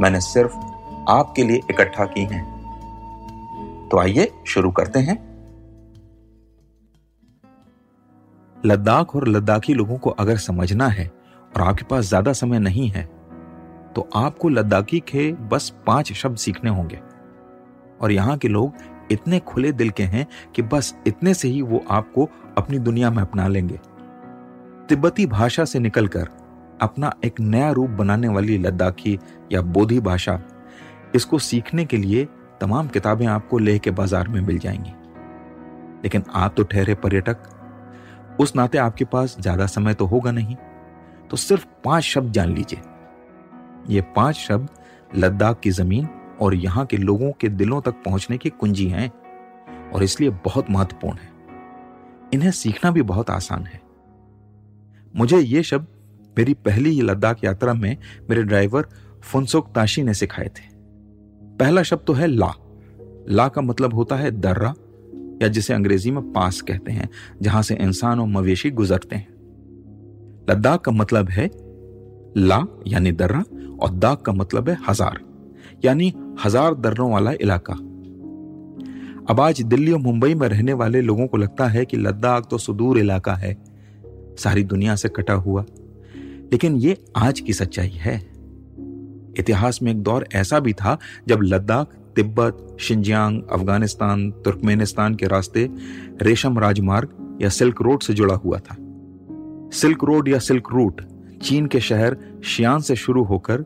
मैंने सिर्फ़ आपके लिए इकट्ठा की हैं। तो आइए शुरू करते हैं। लद्दाख और लद्दाखी लोगों को अगर समझना है और आपके पास ज़्यादा समय नहीं है तो आपको लद्दाखी के बस पाँच शब्द सीखने होंगे। और यहाँ के लोग इतने खुले दिल के हैं कि बस इतने से ही वो आपको अपनी दुनिया में अपना लेंगे। तिब्बती भाषा से निकलकर अपना एक नया रूप बनाने वाली लद्दाखी या बोधी भाषा। इसको सीखने के लिए तमाम किताबें आपको लेह के बाज़ार में मिल जाएँगी। लेकिन आप तो ठहरे पर्यटक। उस नाते आपके पास ज़्यादा समय तो होगा नहीं। तो सिर्फ़ पाँच शब्द जान लीजिए। ये पाँच शब्द लद्दाख की ज़मीन और यहाँ के लोगों के दिलों तक पहुँचने की कुंजी हैं और इसलिए बहुत महत्वपूर्ण है। इन्हें सीखना भी बहुत आसान है। मुझे ये शब्द मेरी पहली लद्दाख यात्रा में मेरे ड्राइवर फुनसुक ताशी ने सिखाए थे। पहला शब्द तो है ला। ला का मतलब होता है दर्रा, या जिसे अंग्रेज़ी में पास कहते हैं, जहाँ से इंसान और मवेशी गुजरते हैं। लद्दाख का मतलब है ला, यानी दर्रा, और दाग का मतलब है हज़ार, यानी हज़ार दर्रों वाला इलाका। अब आज दिल्ली और मुंबई में रहने वाले लोगों को लगता है कि लद्दाख तो सुदूर इलाका है। सारी दुनिया से कटा हुआ लेकिन ये आज की सच्चाई है। इतिहास में एक दौर ऐसा भी था जब Ladakh, Tibet Xinjiang Afghanistan, Turkmenistan के रास्ते रेशम राजमार्ग या सिल्क रोड से जुड़ा हुआ था। सिल्क रोड या सिल्क रूट चीन के शहर शियान से शुरू होकर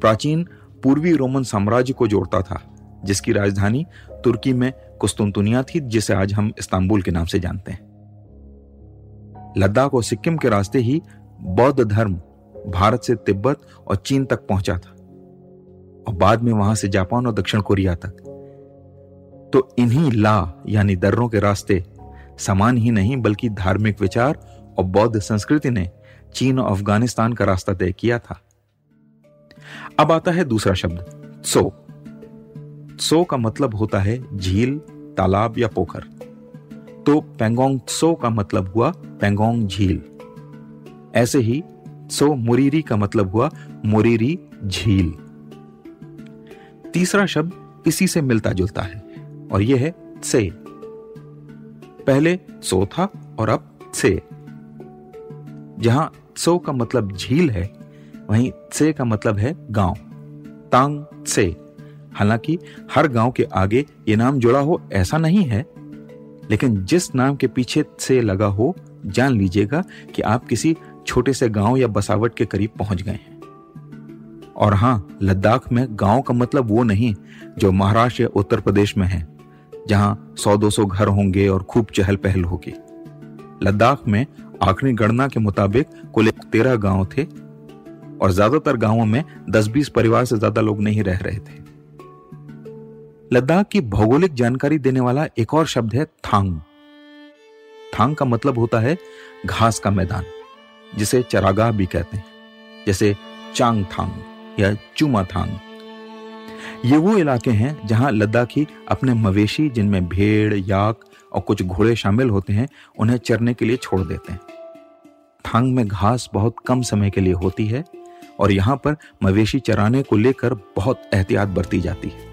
प्राचीन पूर्वी रोमन साम्राज्य को जोड़ता था, जिसकी राजधानी तुर्की में कुस्तुनतुनिया थी, जिसे आज हम इस्तांबुल के नाम से जानते हैं। लद्दाख और सिक्किम के रास्ते ही बौद्ध धर्म भारत से तिब्बत और चीन तक पहुँचा था और बाद में वहाँ से जापान और दक्षिण कोरिया तक। तो इन्हीं ला यानी दर्रों के रास्ते समान ही नहीं, बल्कि धार्मिक विचार और बौद्ध संस्कृति ने चीन और अफ़गानिस्तान का रास्ता तय किया था। अब आता है दूसरा शब्द, सो। सो का मतलब होता है झील, तालाब या पोखर। तो पेंगोंग सो का मतलब हुआ पेंगोंग झील। ऐसे ही सो मुरीरी का मतलब हुआ मुरीरी झील। तीसरा शब्द इसी से मिलता जुलता है और यह है से। पहले सो था और अब से। जहाँ सो का मतलब झील है, वहीं से का मतलब है गाँव। तांग से। हालाँकि हर गाँव के आगे ये नाम जुड़ा हो ऐसा नहीं है, लेकिन जिस नाम के पीछे से लगा हो, जान लीजिएगा कि आप किसी छोटे से गाँव या बसावट के करीब पहुँच गए हैं। और हाँ, लद्दाख में गाँव का मतलब वो नहीं, जो महाराष्ट्र या उत्तर प्रदेश में है, जहाँ सौ दो सौ घर होंगे और खूब चहल पहल होगी। लद्दाख में आखिरी गणना के मुताबिक कुल तेरह गाँव थे, और ज़्यादातर गाँवों में दस बीस परिवार से ज़्यादा लोग नहीं रह रहे थे। लद्दाख की भौगोलिक जानकारी देने वाला एक और शब्द है थांग। थांग का मतलब होता है घास का मैदान। जिसे चरागाह भी कहते हैं, जैसे चांग थांग या चुमा थांग ये वो इलाके हैं जहाँ लद्दाखी अपने मवेशी, जिनमें भेड़, याक और कुछ घोड़े शामिल होते हैं, उन्हें चरने के लिए छोड़ देते हैं। थांग में घास बहुत कम समय के लिए होती है और यहाँ पर मवेशी चराने को लेकर बहुत एहतियात बरती जाती है।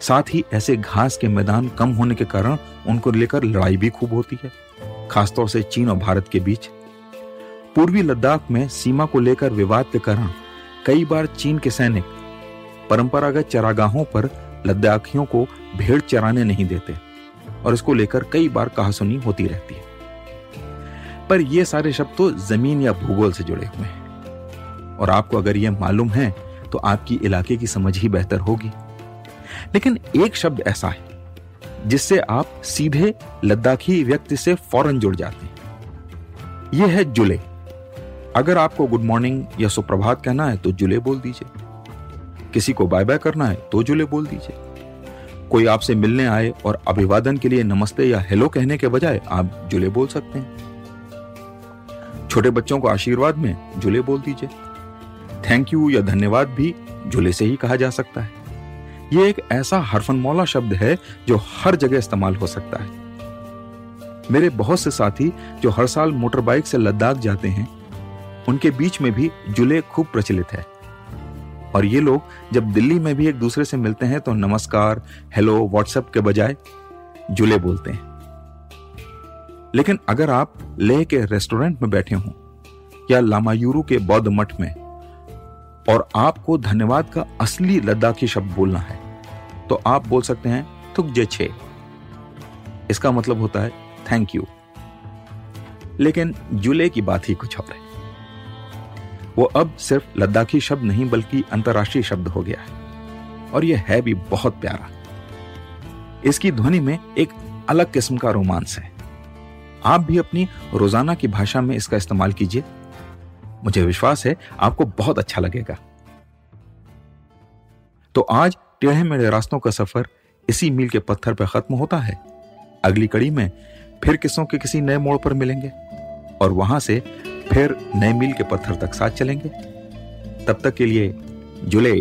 साथ ही ऐसे घास के मैदान कम होने के कारण उनको लेकर लड़ाई भी खूब होती है, खासतौर से चीन और भारत के बीच। पूर्वी लद्दाख में सीमा को लेकर विवाद के कारण कई बार चीन के सैनिक परंपरागत चरागाहों पर लद्दाखियों को भेड़ चराने नहीं देते और इसको लेकर कई बार कहासुनी होती रहती है। पर ये सारे शब्द तो ज़मीन या भूगोल से जुड़े हुए हैं। और आपको अगर यह मालूम है तो आपकी इलाके की समझ ही बेहतर होगी। लेकिन एक शब्द ऐसा है, जिससे आप सीधे लद्दाखी व्यक्ति से फ़ौरन जुड़ जाते हैं। यह है जुले। अगर आपको गुड मॉर्निंग या सुप्रभात कहना है तो जुले बोल दीजिए। किसी को बाय बाय करना है तो जुले बोल दीजिए। कोई आपसे मिलने आए और अभिवादन के लिए नमस्ते या हेलो कहने के बजाय, आप जुले बोल सकते हैं। छोटे बच्चों को आशीर्वाद में जुले बोल दीजिए। थैंक यू या धन्यवाद भी जुले से ही कहा जा सकता है। ये एक ऐसा हरफनमौला शब्द है जो हर जगह इस्तेमाल हो सकता है। मेरे बहुत से साथी जो हर साल मोटर बाइक से लद्दाख जाते हैं उनके बीच में भी जुले खूब प्रचलित है। और ये लोग जब दिल्ली में भी एक दूसरे से मिलते हैं तो नमस्कार, हेलो, व्हाट्सएप के बजाय जुले बोलते हैं। लेकिन अगर आप लेह के रेस्टोरेंट में बैठे हों, या लामायूरू के बौद्ध मठ में, और आपको धन्यवाद का असली लद्दाखी शब्द बोलना है तो आप बोल सकते हैं थुक जे छे। इसका मतलब होता है, थैंक यू। लेकिन जुले की बात ही कुछ और है। वो अब सिर्फ़ लद्दाखी शब्द नहीं, बल्कि अंतर्राष्ट्रीय शब्द हो गया है। और यह है भी बहुत प्यारा। इसकी ध्वनि में एक अलग किस्म का रोमांस है। आप भी अपनी रोज़ाना की भाषा में इसका इस्तेमाल कीजिए। मुझे विश्वास है, आपको बहुत अच्छा लगेगा। तो आज टेढ़े मेढ़े रास्तों का सफ़र इसी मील के पत्थर पर खत्म होता है। अगली कड़ी में फिर किस्सों के किसी नए मोड़ पर मिलेंगे। और वहाँ से फिर नए मील के पत्थर तक साथ चलेंगे। तब तक के लिए जुले